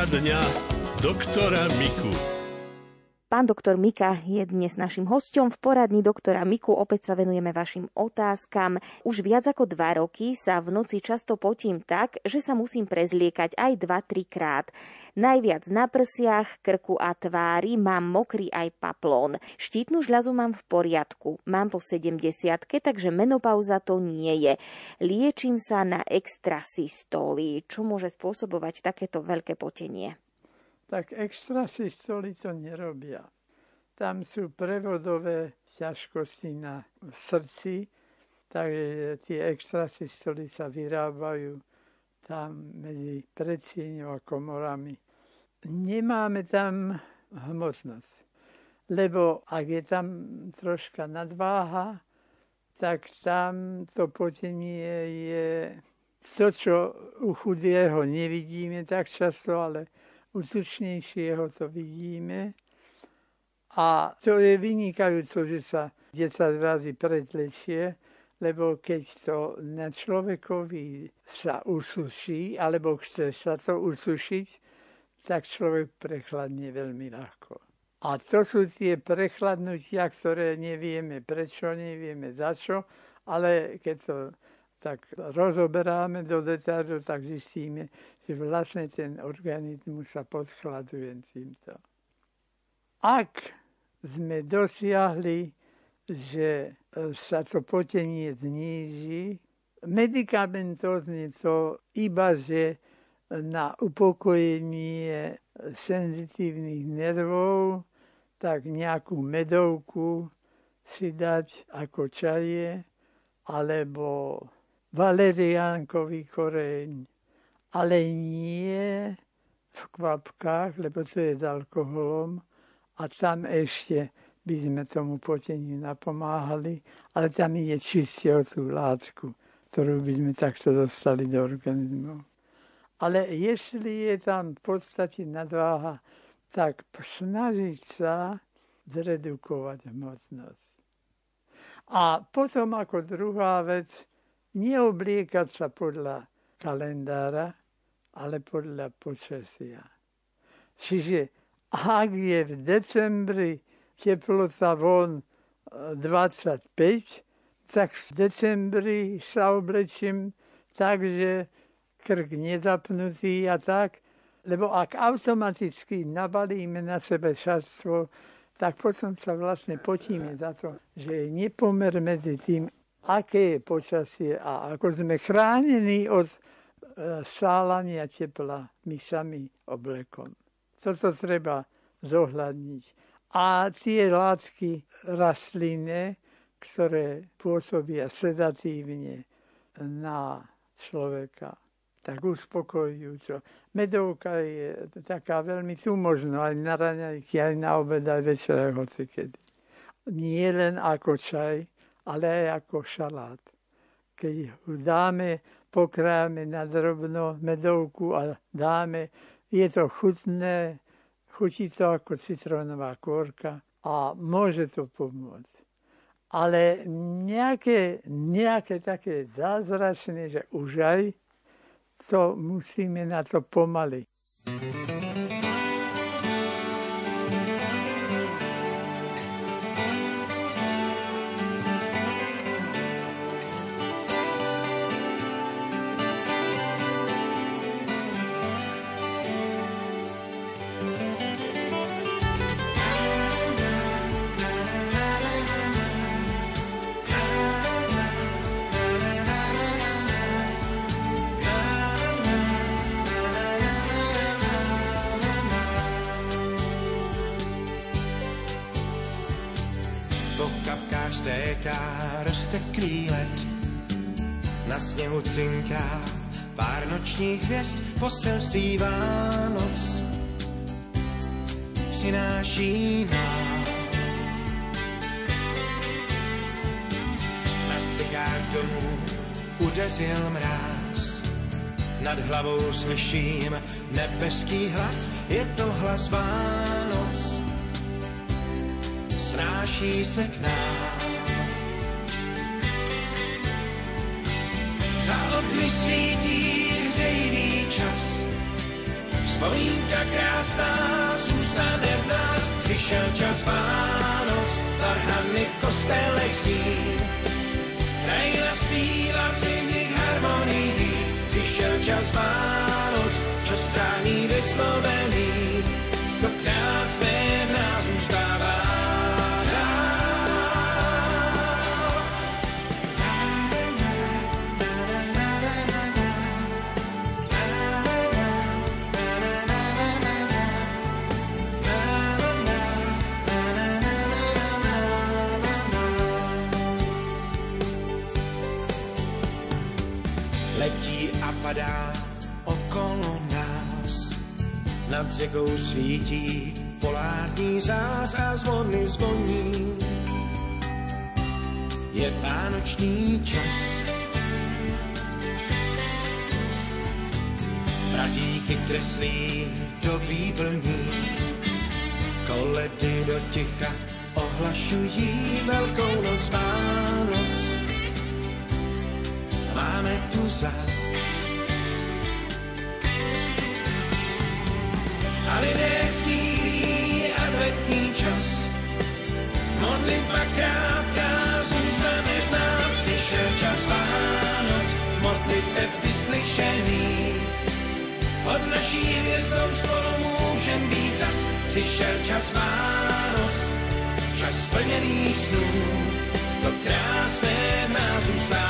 Poradňa doktora Miku. Pán doktor Mika je dnes našim hostom. V poradni doktora Miku opäť sa venujeme vašim otázkam. Už viac ako dva roky sa v noci často potím tak, že sa musím prezliekať aj 2-3 krát. Najviac na prsiach, krku a tvári mám mokrý aj paplón. Štítnu žľazu mám v poriadku. Mám po 70 takže menopauza to nie je. Liečím sa na extrasystoli. Čo môže spôsobovať takéto veľké potenie? Tak extrasystoli to nerobia. Tam sú prevodové ťažkosti na srdci, takže tie extrasystoly sa vyrábajú tam medzi predsieňou a komorami. Nemáme tam hmotnosť, lebo ak je tam troška nadváha, tak tam to potenie je to, čo u chudého nevidíme tak často, ale u tučnejšieho to vidíme. A to je vynikajúce, že sa 10 razy predlečie, lebo keď to na človekovi sa usuší, alebo chce sa to usušiť, tak človek prechladne veľmi ľahko. A to sú tie prechladnutia, ktoré nevieme prečo, nevieme za čo, ale keď to tak rozoberáme do detailu, tak zistíme, že vlastne ten organizmus sa podchladuje týmto. Ak sme dosiahli, že sa to potenie zníži, medicamentózne to iba, že na upokojenie senzitívnych nervov, tak nejakú medovku si dať ako čaje, alebo valeriánkový koreň, ale nie v kvapkách, lebo to je s alkoholom a tam ešte by sme tomu poteniu napomáhali, ale tam je čiste o tú látku, ktorú by sme takto dostali do organizmu. Ale jestli je tam v podstate nadváha, tak snažiť sa zredukovať hmotnosť. A potom ako druhá vec, neobliekať sa podľa kalendára, ale podľa počasia. Čiže ak je v decembri teplota von 25, e, tak v decembri sa oblečím tak, že krk nezapnutý a tak, lebo ak automaticky nabalíme na sebe šatstvo, tak potom sa vlastne potíme za to, že je nepomer medzi tým, aké je počasie a ako sme chránení od sálania tepla my sami oblekom. Toto treba zohľadniť. A tie látky rastlinné, ktoré pôsobia sedatívne na človeka, tak uspokojujúco. Medovka je taká veľmi, tu možno aj na raňajky, aj na obed, aj večer, hoci kedy. Nie len ako čaj, ale aj ako šalát. Keď ho dáme, pokráme na drobno medovku a dáme, je to chutné, chutí to ako citrónová kôrka a môže to pomôcť. Ale nejaké, nejaké také zázračné, že už aj to musíme na to pomaly. Cinká, pár nočních hvězd, poselství Vánoc přináší nám. Na střechách domů udeřil mráz, nad hlavou slyším nebeský hlas, je to hlas Vánoc, snáší se k nám. Okny svítí hřejivý čas, Vzpomínka krásná zůstane v nás, přišel čas Vánoc, varhany v kostelech zní. Krajina zpívá si nich harmonii, přišel čas Vánoc, čas prání vyslovený, to krásné Nad řekou svítí polární zář a zvony zvoní. Je vánoční čas. Razíky kreslí do výplní, koledy do ticha ohlašují velkou noc Vánoc. Máme tu zas lidé adventní čas. Modlitba krátká zůstane nás, přišel čas Vánoc, modliteb vyslyšený. Pod naší hvězdou spolu můžem být zas, přišel čas Vánoc, čas splněný snů, to krásné v nás zůstává.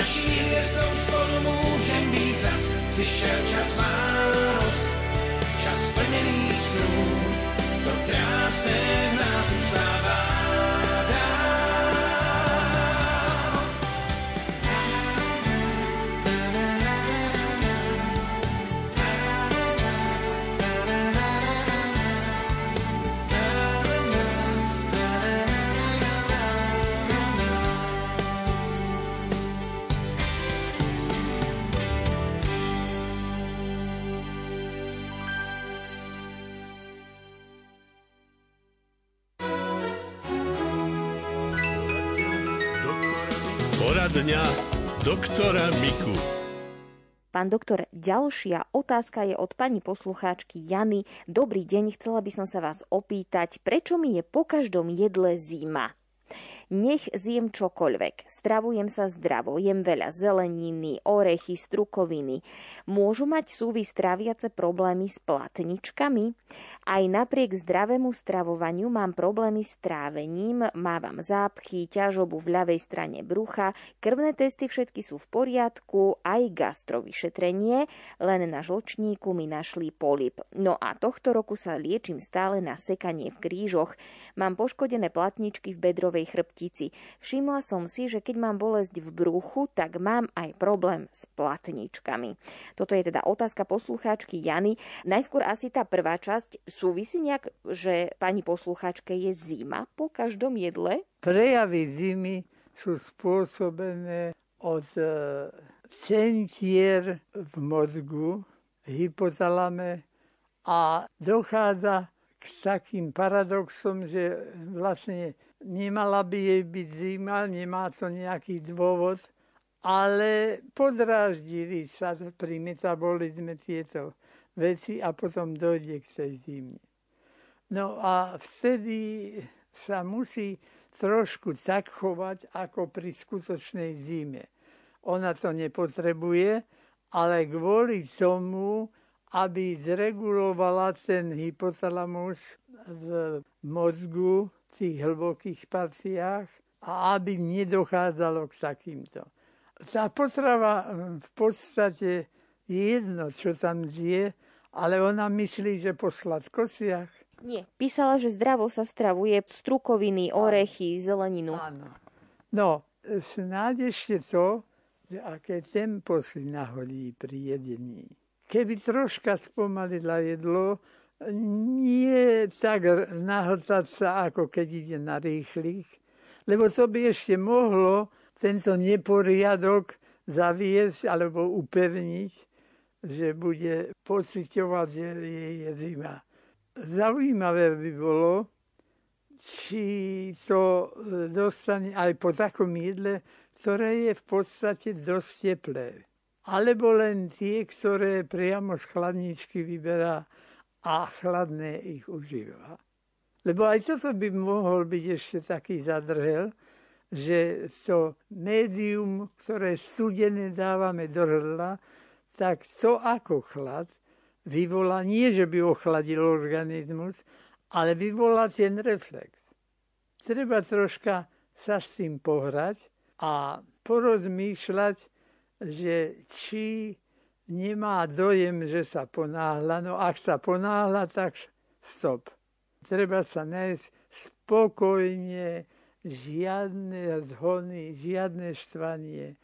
Naší hvězdou spolu můžem být zas. Přišel čas Vánoc, čas splněný snů, to krásné nás zůstává. Dňa doktora Miku. Pán doktor, ďalšia otázka je od pani poslucháčky Jany. Dobrý deň, chcela by som sa vás opýtať, prečo mi je po každom jedle zima? Nech zjem čokoľvek. Stravujem sa zdravo, jem veľa zeleniny, orechy, strukoviny. Môžu mať súvis tráviace problémy s platničkami? Aj napriek zdravému stravovaniu mám problémy s trávením, mávam zápchy, ťažobu v ľavej strane brucha, krvné testy všetky sú v poriadku, aj gastrovyšetrenie, len na žlčníku mi našli polip. No a tohto roku sa liečím stále na sekanie v krížoch. Mám poškodené platničky v bedrovej chrbtici. Všimla som si, že keď mám bolesť v bruchu, tak mám aj problém s platničkami. Toto je teda otázka poslucháčky Jany. Najskôr asi tá prvá časť. Súvisí nejak, že pani poslucháčke je zima po každom jedle? Prejavy zimy sú spôsobené od e, centier v mozgu, hypotalame a dochádza k takým paradoxom, že vlastne nemala by jej byť zima, nemá to nejaký dôvod, ale podráždili sa pri metabolizme tieto veci a potom dojde k tej zime. No a vtedy sa musí trošku tak chovať, ako pri skutočnej zime. Ona to nepotrebuje, ale kvôli tomu aby zregulovala ten hypotalamus v mozgu, tých hlbokých partiách a aby nedochádzalo k takýmto. Tá potrava hm, v podstate je jedno, čo tam je, ale ona myslí, že po sladkosiach. Nie, písala, že zdravo sa stravuje strukoviny, orechy, zeleninu. Áno. No, snáď ešte to, že aké tempo si nahodí pri jedení. Keby troška spomalila jedlo, nie tak nahlcať sa, ako keď ide na rýchlych, lebo to by ešte mohlo tento neporiadok zaviesť alebo upevniť, že bude pocitovať, že je zima. Zaujímavé by bolo, či to dostane aj po takom jedle, ktoré je v podstate dosť teplé. Alebo len tie, ktoré priamo z chladničky vyberá a chladné ich užíva. Lebo aj toto by mohol byť ešte taký zadrhel, že to médium, ktoré studené dávame do hrdla, tak to ako chlad vyvolá, nie že by ochladil organizmus, ale vyvolá ten reflex. Treba troška sa s tým pohrať a porozmýšľať, že či nemá dojem, že sa ponáhla. No ak sa ponáhla, tak stop. Treba sa nájsť spokojne, žiadne zhony, žiadne štvanie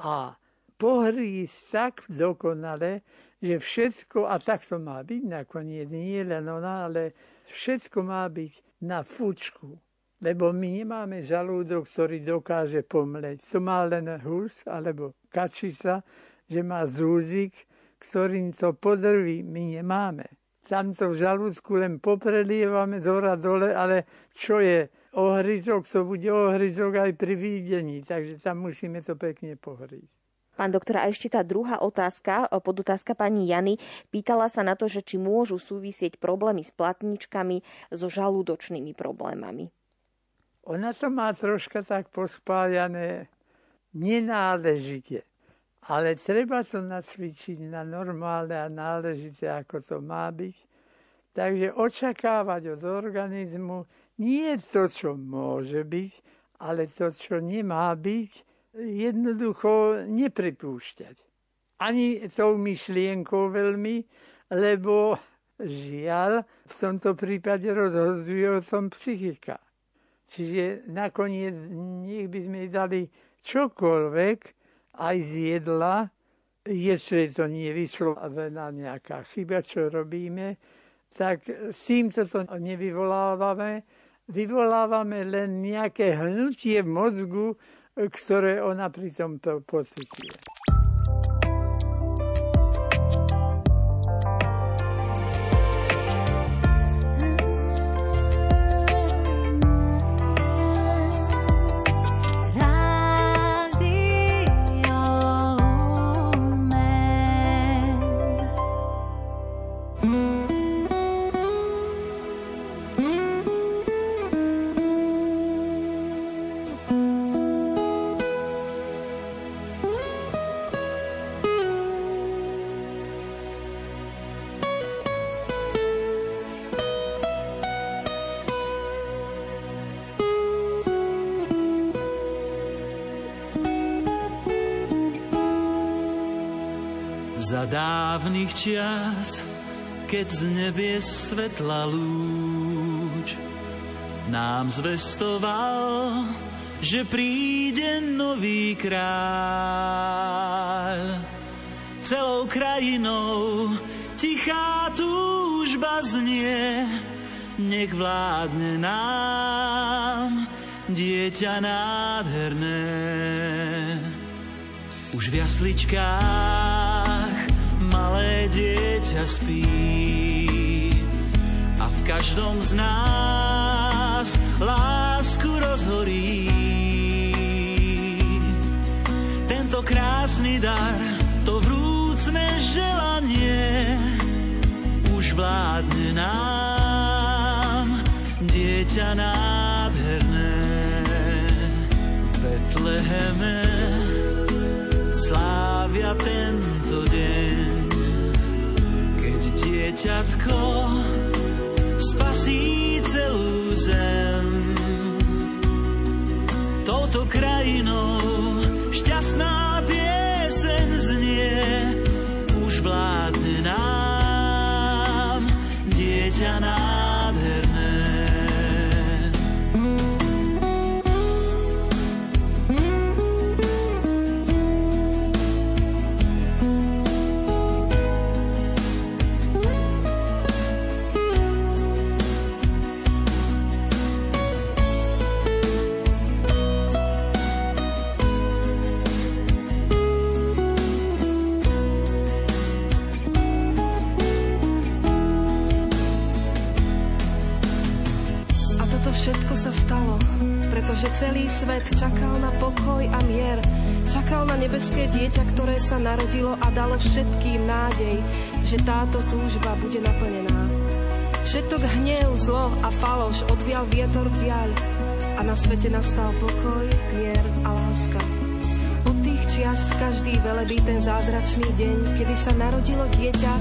a pohrísť tak dokonale, že všetko, a tak to má byť nakoniec, nie len ona, ale všetko má byť na fučku. Lebo my nemáme žalúdok, ktorý dokáže pomleť. To má len hus alebo kačica, že má zúzik, ktorým to podrví, my nemáme. Tam to v žalúdku len poprelievame zhora dole, ale čo je ohryzok, to bude ohryzok aj pri výdení, takže tam musíme to pekne pohríť. Pán doktor, a ešte tá druhá otázka, podotázka pani Jany, pýtala sa na to, že či môžu súvisieť problémy s platničkami so žalúdočnými problémami. Ona to má troška tak pospájané nenáležite. Ale treba to nacvičiť na normálne a náležité, ako to má byť. Takže očakávať od organizmu nie to, čo môže byť, ale to, čo nemá byť, jednoducho nepripúšťať. Ani tou myšlienkou veľmi, lebo žiaľ, v tomto prípade rozhoduje o tom psychika. Čiže nakoniec nech by sme dali čokoľvek, aj z jedla, je to nie vyslovená nejaká chyba, čo robíme, tak s týmto to nevyvolávame. Vyvolávame len nejaké hnutie v mozgu, ktoré ona pri tomto pocituje. Dávnych čias, keď z nebies svetla lúč, nám zvestoval, že príde nový kráľ. Celou krajinou tichá túžba znie, nech vládne nám dieťa nádherné. Už v jasličkách malé dieťa spí a v každom z nás lásku rozhorí. Tento krásny dar, to vrúcne želanie už vládne nám, dieťa nádherné. Betleheme slávia tento dieťatko spasí celú zem. Touto krajinou sa narodilo a dalo všetkým nádej, že táto túžba bude naplnená. Všetok hnev, zlo a faloš odvial vietor diaľ a na svete nastal pokoj, mier a láska. Od tých čias každý velebí ten zázračný deň, kedy sa narodilo dieťa,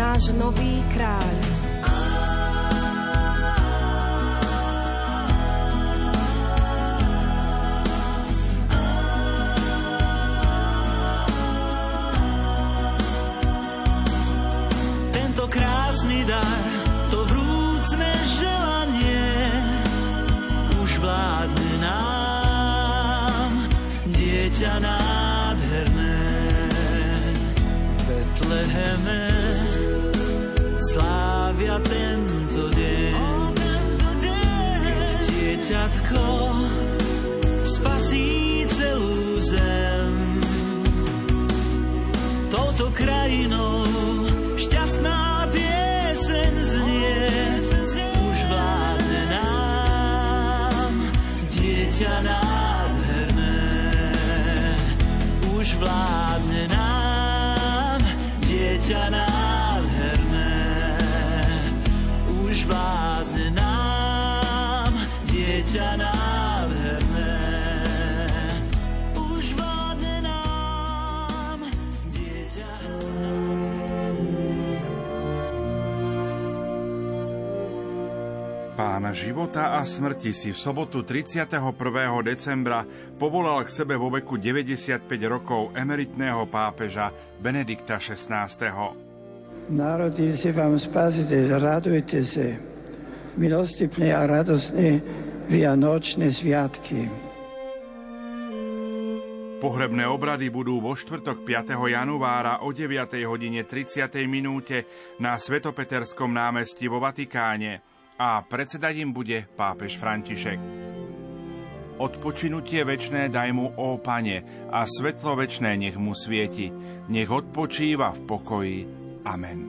náš nový kráľ. ťa nás. Života a smrti si v sobotu 31. decembra povolal k sebe vo veku 95 rokov emeritného pápeža Benedikta XVI. Narodil si vám spasiteľ, radujte sa. Milostipné a radosné vianočné sviatky. Pohrebné obrady budú vo štvrtok 5. januára o 9. hodine 30. minúte na Svetopeterskom námestí vo Vatikáne a predsedať im bude pápež František. Odpočinutie večné daj mu, ó Pane, a svetlo večné nech mu svieti, nech odpočíva v pokoji. Amen.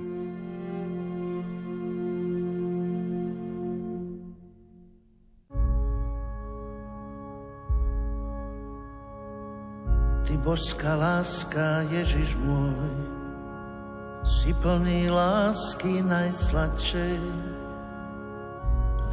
Ty božská láska, Ježiš môj, si plný lásky najsladšej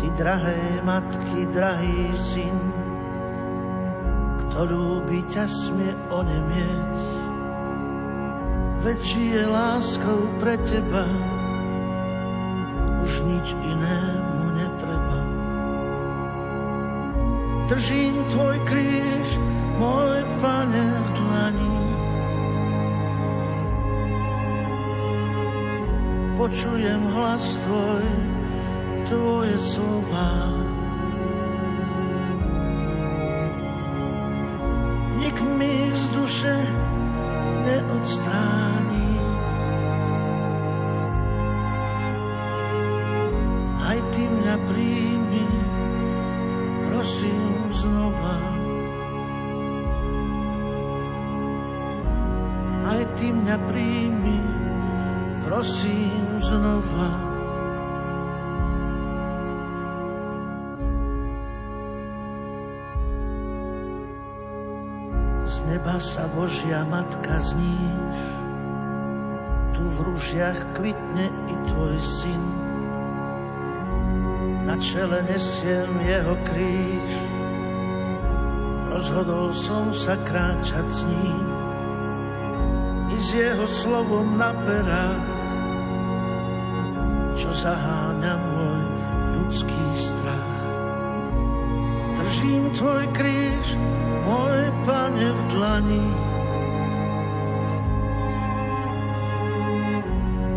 Ty drahé matky, drahý syn, kto ľúbi ťa smie onemieť. Veď je láskou pre teba, už nič inému netreba. Držím tvoj kríž, môj pane v dlani. Počujem hlas tvoj, tvoje slova. Nik mi z neodstráni. Aj Matka zníš, tu v rušiach kvitne i tvoj syn. čele nesiem jeho kríž. Rozhodol som sa kráčať s ním i s jeho slovom na perách, čo zaháňa môj ľudský strach. Držím tvoj kríž, môj pane v dlani,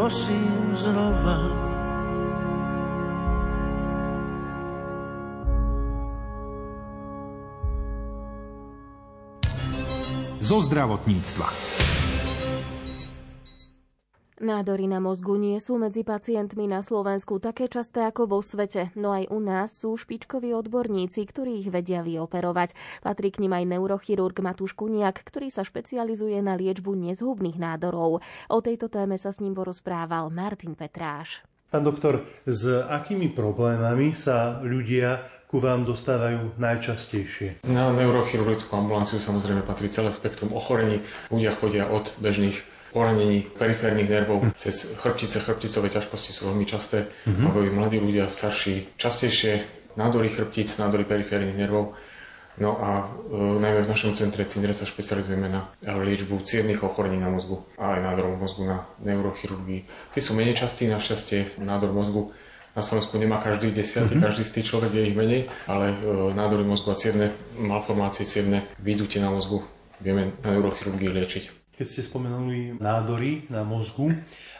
prosím znova. zo zdravotníctva. Nádory na mozgu nie sú medzi pacientmi na Slovensku také časté ako vo svete, no aj u nás sú špičkoví odborníci, ktorí ich vedia vyoperovať. Patrí k nim aj neurochirurg Matúš Kuniak, ktorý sa špecializuje na liečbu nezhubných nádorov. O tejto téme sa s ním porozprával Martin Petráš. Pán doktor, s akými problémami sa ľudia ku vám dostávajú najčastejšie? Na neurochirurgickú ambulanciu samozrejme patrí celé spektrum ochorení. Ľudia chodia od bežných poranení periférnych nervov hm. cez chrbtice, chrbticové ťažkosti sú veľmi časté, mm-hmm. i mladí ľudia, starší, častejšie nádory chrbtic, nádory periférnych nervov. No a e, najmä v našom centre CINRE sa špecializujeme na liečbu cievných ochorení na mozgu a aj nádorov mozgu na neurochirurgii. Tí sú menej častí, našťastie nádor mozgu na Slovensku nemá každý desiatý, mm-hmm. každý tých človek je ich menej, ale e, nádory mozgu a cievne malformácie, cievne výdutie na mozgu vieme na neurochirurgii liečiť. Keď ste spomenuli nádory na mozgu,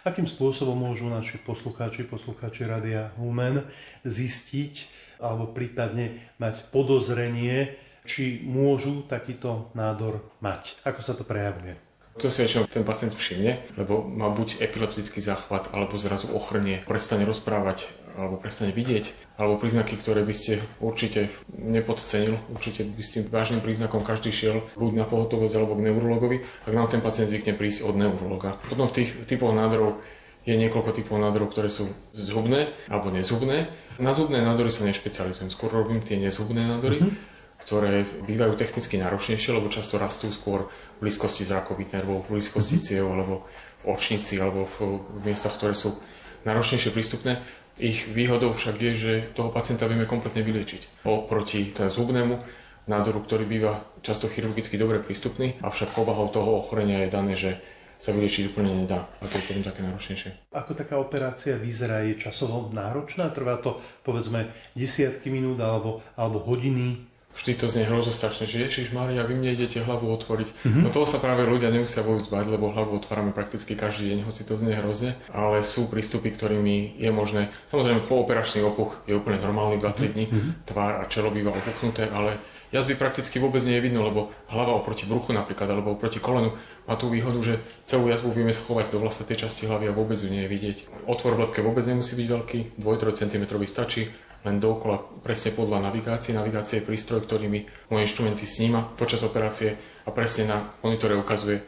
akým spôsobom môžu naši poslucháči, poslucháči Radia Humen zistiť alebo prípadne mať podozrenie, či môžu takýto nádor mať? Ako sa to prejavuje? To si väčšinou ten pacient všimne, lebo má buď epileptický záchvat, alebo zrazu ochrnie, prestane rozprávať, alebo prestane vidieť, alebo príznaky, ktoré by ste určite nepodcenil, určite by s tým vážnym príznakom každý šiel buď na pohotovosť alebo k neurologovi, ak nám ten pacient zvykne prísť od neurologa. Potom v tých typoch nádorov je niekoľko typov nádorov, ktoré sú zhubné alebo nezhubné. Na zhubné nádory sa nešpecializujem, skôr robím tie nezhubné nádory. Mm-hmm ktoré bývajú technicky náročnejšie, lebo často rastú skôr v blízkosti zrakových nervov, v blízkosti mm-hmm. ciev alebo v očnici alebo v, v miestach, ktoré sú náročnejšie prístupné. Ich výhodou však je, že toho pacienta vieme kompletne vyliečiť. Oproti zubnému nádoru, ktorý býva často chirurgicky dobre prístupný, avšak povahou toho ochorenia je dané, že sa vyliečiť úplne nedá. A to je potom také náročnejšie. Ako taká operácia vyzerá? Je časovo náročná? Trvá to povedzme desiatky minút alebo, alebo hodiny? Vždy to znie strašne, že Ježiš Maria, vy mne idete hlavu otvoriť. Mm-hmm. No toho sa práve ľudia nemusia vôbec bať, lebo hlavu otvárame prakticky každý deň, hoci to znie hrozne. Ale sú prístupy, ktorými je možné. Samozrejme, pooperačný opuch je úplne normálny 2-3 dní. Mm-hmm. Tvár a čelo býva opuchnuté, ale jazvy prakticky vôbec nie je vidno, lebo hlava oproti bruchu napríklad, alebo oproti kolenu má tú výhodu, že celú jazvu vieme schovať do vlastnej časti hlavy a vôbec ju nie je vidieť. Otvor v lepke vôbec nemusí byť veľký, 2-3 cm stačí len dookola presne podľa navigácie. Navigácie je prístroj, ktorý mi moje inštrumenty sníma počas operácie a presne na monitore ukazuje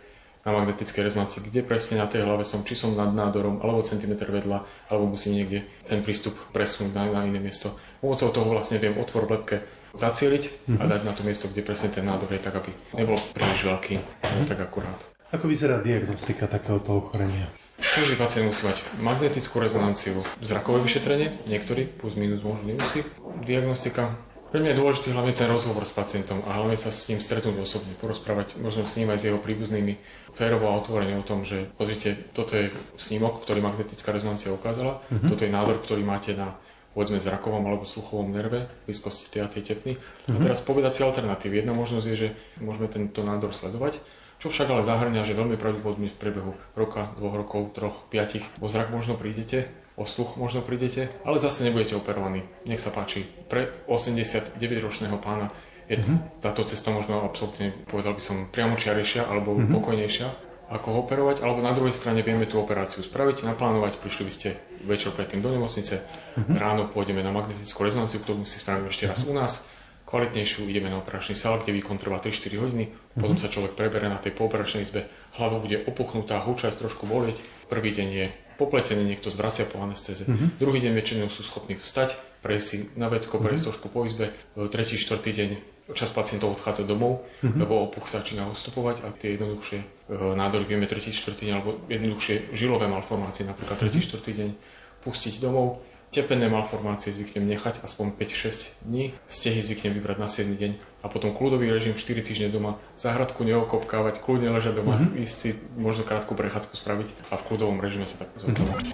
na magnetické rezonancii, kde presne na tej hlave som, či som nad nádorom, alebo centimetr vedľa, alebo musím niekde ten prístup presunúť na, na iné miesto. Pomocou toho vlastne viem otvor v lepke zacieliť a mhm. dať na to miesto, kde presne ten nádor je, tak aby nebol príliš veľký, mm-hmm. tak akurát. Ako vyzerá diagnostika takéhoto ochorenia? Každý pacient musí mať magnetickú rezonanciu, zrakové vyšetrenie, niektorí plus minus môžu nemusí. Diagnostika. Pre mňa je dôležitý hlavne ten rozhovor s pacientom a hlavne sa s ním stretnúť osobne, porozprávať možno s ním aj s jeho príbuznými férovo a otvorene o tom, že pozrite, toto je snímok, ktorý magnetická rezonancia ukázala, mm-hmm. toto je názor, ktorý máte na povedzme zrakovom alebo sluchovom nerve blízkosti tej a tej tepny. Mm-hmm. A mhm. teraz povedať si alternatívy. Jedna možnosť je, že môžeme tento nádor sledovať čo však ale zahrňa, že veľmi pravdepodobne v priebehu roka, dvoch rokov, troch, piatich o zrak možno prídete, o sluch možno prídete, ale zase nebudete operovaní. Nech sa páči. Pre 89-ročného pána je mm-hmm. táto cesta možno absolútne, povedal by som, priamočiarejšia alebo mm-hmm. pokojnejšia. Ako ho operovať, alebo na druhej strane vieme tú operáciu spraviť, naplánovať, prišli by ste večer predtým do nemocnice, uh-huh. ráno pôjdeme na magnetickú rezonanciu, ktorú si spravíme ešte raz u nás, kvalitnejšiu, ideme na operačný sál, kde výkon trvá 3-4 hodiny, uh-huh. potom sa človek prebere na tej pooperačnej izbe, hlava bude opuchnutá, hučať, trošku bolieť, prvý deň je popletený, niekto zvracia po anestéze, uh-huh. druhý deň väčšinou sú schopní vstať, prejsť si na vecko, prejsť uh-huh. trošku po izbe, tretí, štvrtý deň čas pacientov odchádza domov, uh-huh. lebo opuch začína ustupovať a tie jednoduchšie e, nádory vieme tretí, štvrtý deň, alebo jednoduchšie žilové malformácie, napríklad tretí, uh-huh. štvrtý deň pustiť domov. Tepenné malformácie zvyknem nechať aspoň 5-6 dní, stehy zvyknem vybrať na 7 deň a potom kľudový režim 4 týždne doma, záhradku neokopkávať, kľudne ležať doma, uh-huh. ísť si možno krátku prechádzku spraviť a v kľudovom režime sa tak pozorňovať.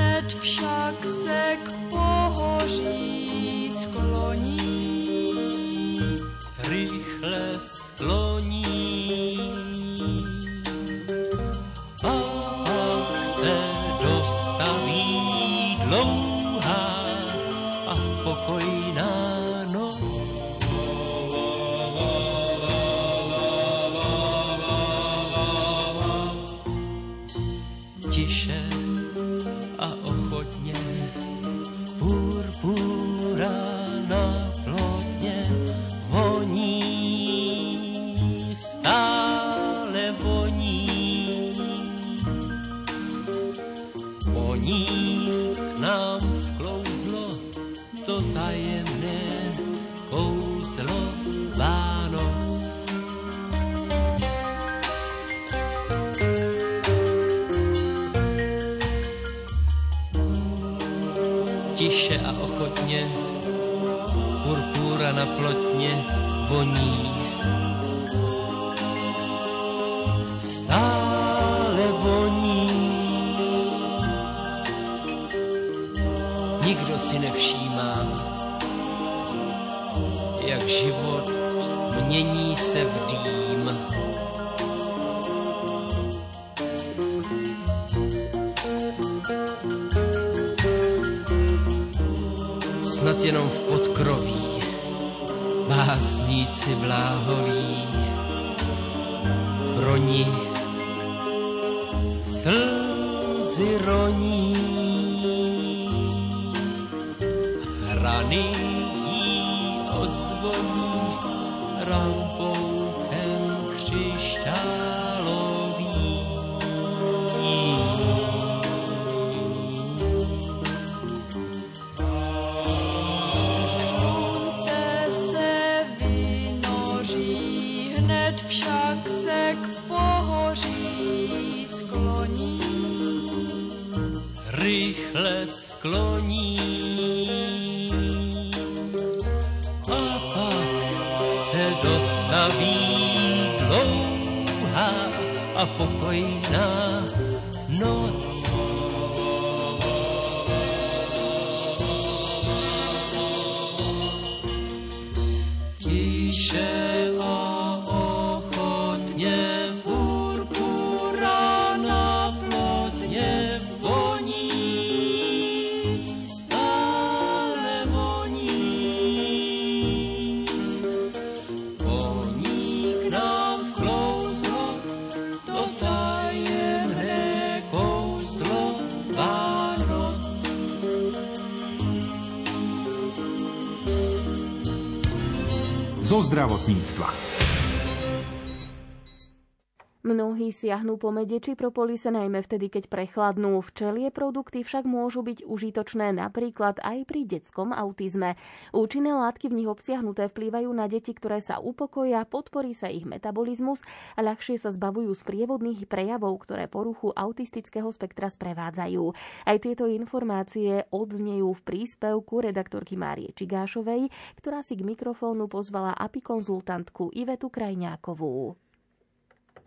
Hned však se k pohoří skloní. Rychle si nevšímá, jak život mění se v dým. Snad jenom v podkroví básníci bláhoví pro ní se dostaví dlouhá a pokojná noc. Zdravotníctva. Mnohí siahnú po mede či propolise najmä vtedy, keď prechladnú. Včelie produkty však môžu byť užitočné napríklad aj pri detskom autizme. Účinné látky v nich obsiahnuté vplývajú na deti, ktoré sa upokoja, podporí sa ich metabolizmus a ľahšie sa zbavujú z prievodných prejavov, ktoré poruchu autistického spektra sprevádzajú. Aj tieto informácie odznejú v príspevku redaktorky Márie Čigášovej, ktorá si k mikrofónu pozvala apikonzultantku Ivetu Krajňákovú.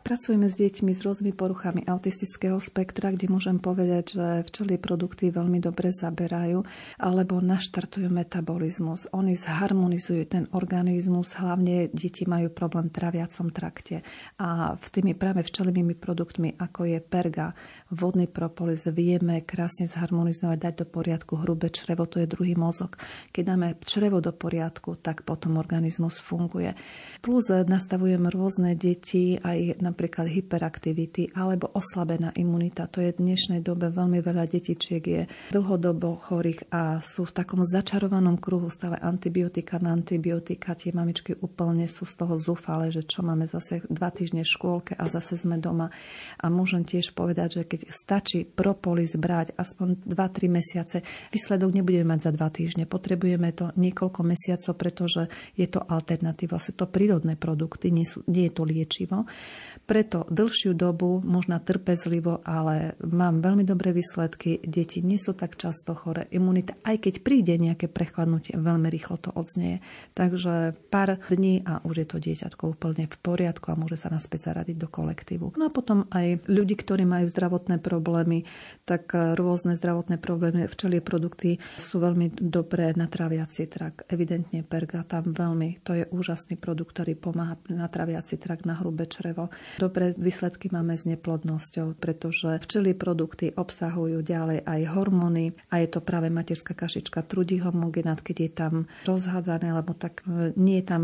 Pracujeme s deťmi s rôznymi poruchami autistického spektra, kde môžem povedať, že včely produkty veľmi dobre zaberajú alebo naštartujú metabolizmus. Oni zharmonizujú ten organizmus, hlavne deti majú problém v traviacom trakte. A v tými práve včelivými produktmi, ako je perga, vodný propolis, vieme krásne zharmonizovať, dať do poriadku hrubé črevo, to je druhý mozog. Keď dáme črevo do poriadku, tak potom organizmus funguje. Plus nastavujem rôzne deti aj na napríklad hyperaktivity alebo oslabená imunita. To je v dnešnej dobe veľmi veľa detičiek je dlhodobo chorých a sú v takom začarovanom kruhu stále antibiotika na antibiotika. Tie mamičky úplne sú z toho zúfale, že čo máme zase dva týždne v škôlke a zase sme doma. A môžem tiež povedať, že keď stačí propolis brať aspoň 2-3 mesiace, výsledok nebudeme mať za dva týždne. Potrebujeme to niekoľko mesiacov, pretože je to alternatíva. Sú to prírodné produkty, nie, sú, nie je to liečivo. Preto dlhšiu dobu, možno trpezlivo, ale mám veľmi dobré výsledky. Deti nie sú tak často chore. Imunita, aj keď príde nejaké prechladnutie, veľmi rýchlo to odznie. Takže pár dní a už je to dieťatko úplne v poriadku a môže sa naspäť zaradiť do kolektívu. No a potom aj ľudí, ktorí majú zdravotné problémy, tak rôzne zdravotné problémy, včelie produkty sú veľmi dobré na traviaci trak. Evidentne perga tam veľmi, to je úžasný produkt, ktorý pomáha na traviaci trak, na hrubé črevo. Dobré výsledky máme s neplodnosťou, pretože včely produkty obsahujú ďalej aj hormóny a je to práve materská kašička trudí homogenát, keď je tam rozhádzané, lebo tak e, nie je tam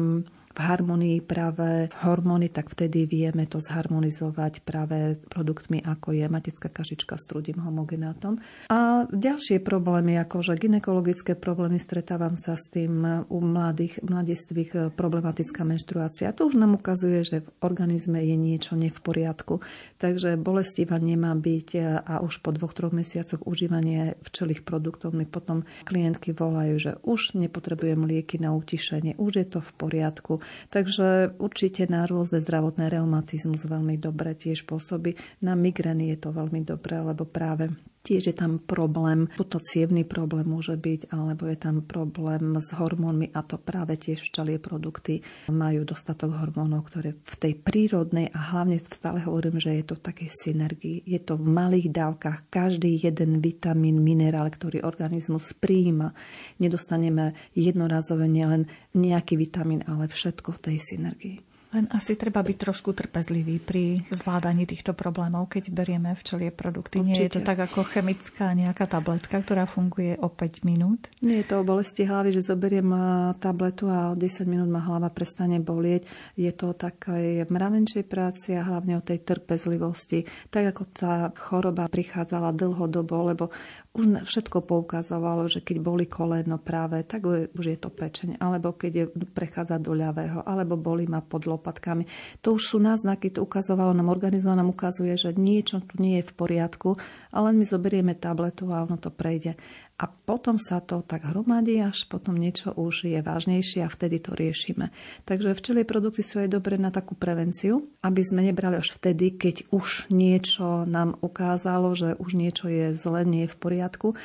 v harmonii práve hormóny, tak vtedy vieme to zharmonizovať práve produktmi, ako je matická kašička s trudím homogenátom. A ďalšie problémy, ako že ginekologické problémy, stretávam sa s tým u mladých, mladistvých problematická menštruácia. To už nám ukazuje, že v organizme je niečo ne v poriadku. Takže bolestivá nemá byť a už po dvoch, troch mesiacoch užívania včelých produktov mi potom klientky volajú, že už nepotrebujem lieky na utišenie, už je to v poriadku. Takže určite na rôzne zdravotné reumatizmus veľmi dobre tiež pôsobí. Na migrény je to veľmi dobré, lebo práve Tiež je tam problém, to cievný problém môže byť, alebo je tam problém s hormónmi a to práve tiež včelie produkty majú dostatok hormónov, ktoré v tej prírodnej a hlavne stále hovorím, že je to v takej synergii. Je to v malých dávkach. Každý jeden vitamín, minerál, ktorý organizmus príjima. Nedostaneme jednorazové nielen nejaký vitamín, ale všetko v tej synergii. Len asi treba byť trošku trpezlivý pri zvládaní týchto problémov, keď berieme včelie produkty. Určite. Nie je to tak ako chemická nejaká tabletka, ktorá funguje o 5 minút? Nie je to o bolesti hlavy, že zoberiem tabletu a o 10 minút ma hlava prestane bolieť. Je to také mravenčej práci a hlavne o tej trpezlivosti. Tak ako tá choroba prichádzala dlhodobo, lebo už všetko poukazovalo, že keď boli koleno práve, tak už je to pečeň, alebo keď je, prechádza do ľavého, alebo boli ma pod lopatkami. To už sú náznaky, to ukazovalo nám, organizmo nám ukazuje, že niečo tu nie je v poriadku, ale my zoberieme tabletu a ono to prejde a potom sa to tak hromadí, až potom niečo už je vážnejšie a vtedy to riešime. Takže včelie produkty sú aj dobré na takú prevenciu, aby sme nebrali až vtedy, keď už niečo nám ukázalo, že už niečo je zle, nie je v poriadku,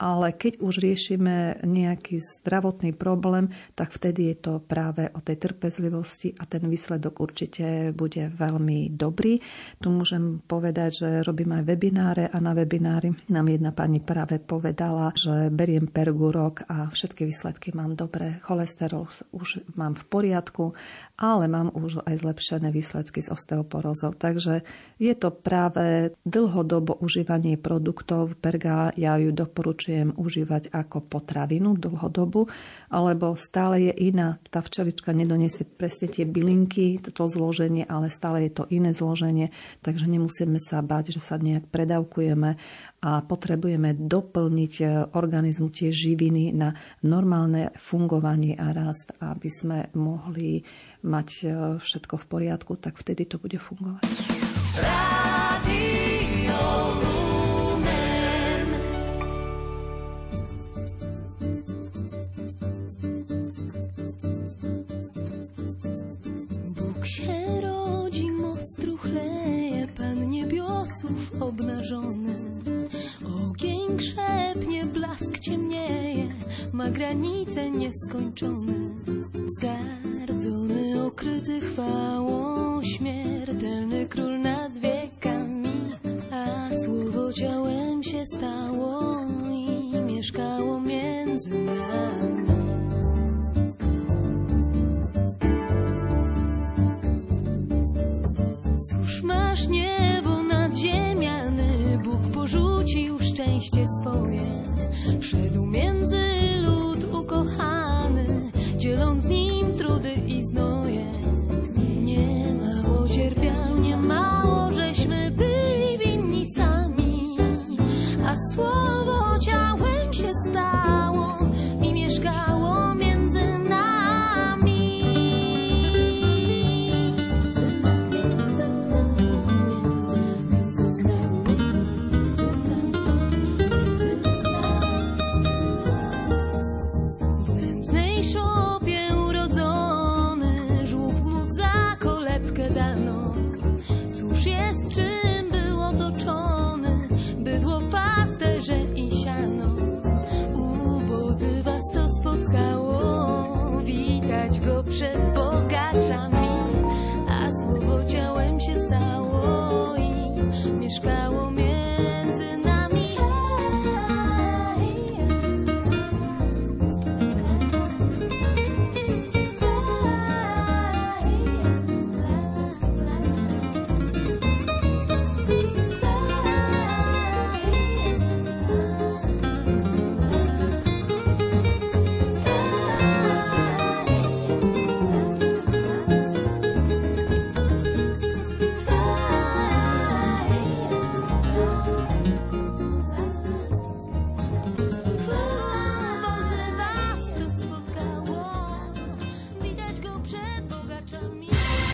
ale keď už riešime nejaký zdravotný problém, tak vtedy je to práve o tej trpezlivosti a ten výsledok určite bude veľmi dobrý. Tu môžem povedať, že robím aj webináre a na webinári nám jedna pani práve povedala, že beriem pergu rok a všetky výsledky mám dobré. Cholesterol už mám v poriadku, ale mám už aj zlepšené výsledky s osteoporózou. Takže je to práve dlhodobo užívanie produktov. Perga ja ju doporučujem začnem užívať ako potravinu dlhodobu, lebo stále je iná. Tá včelička nedoniesie presne tie bylinky, to zloženie, ale stále je to iné zloženie, takže nemusíme sa báť, že sa nejak predavkujeme a potrebujeme doplniť e, organizmu tie živiny na normálne fungovanie a rast, aby sme mohli mať e, všetko v poriadku, tak vtedy to bude fungovať. Rádio. Bóg się rodzi, moc truchleje, Pan niebiosów obnażony. Ogień krzepnie, blask ciemnieje, ma granice nieskończone. Zgardzony, okryty chwałą, śmiertelny król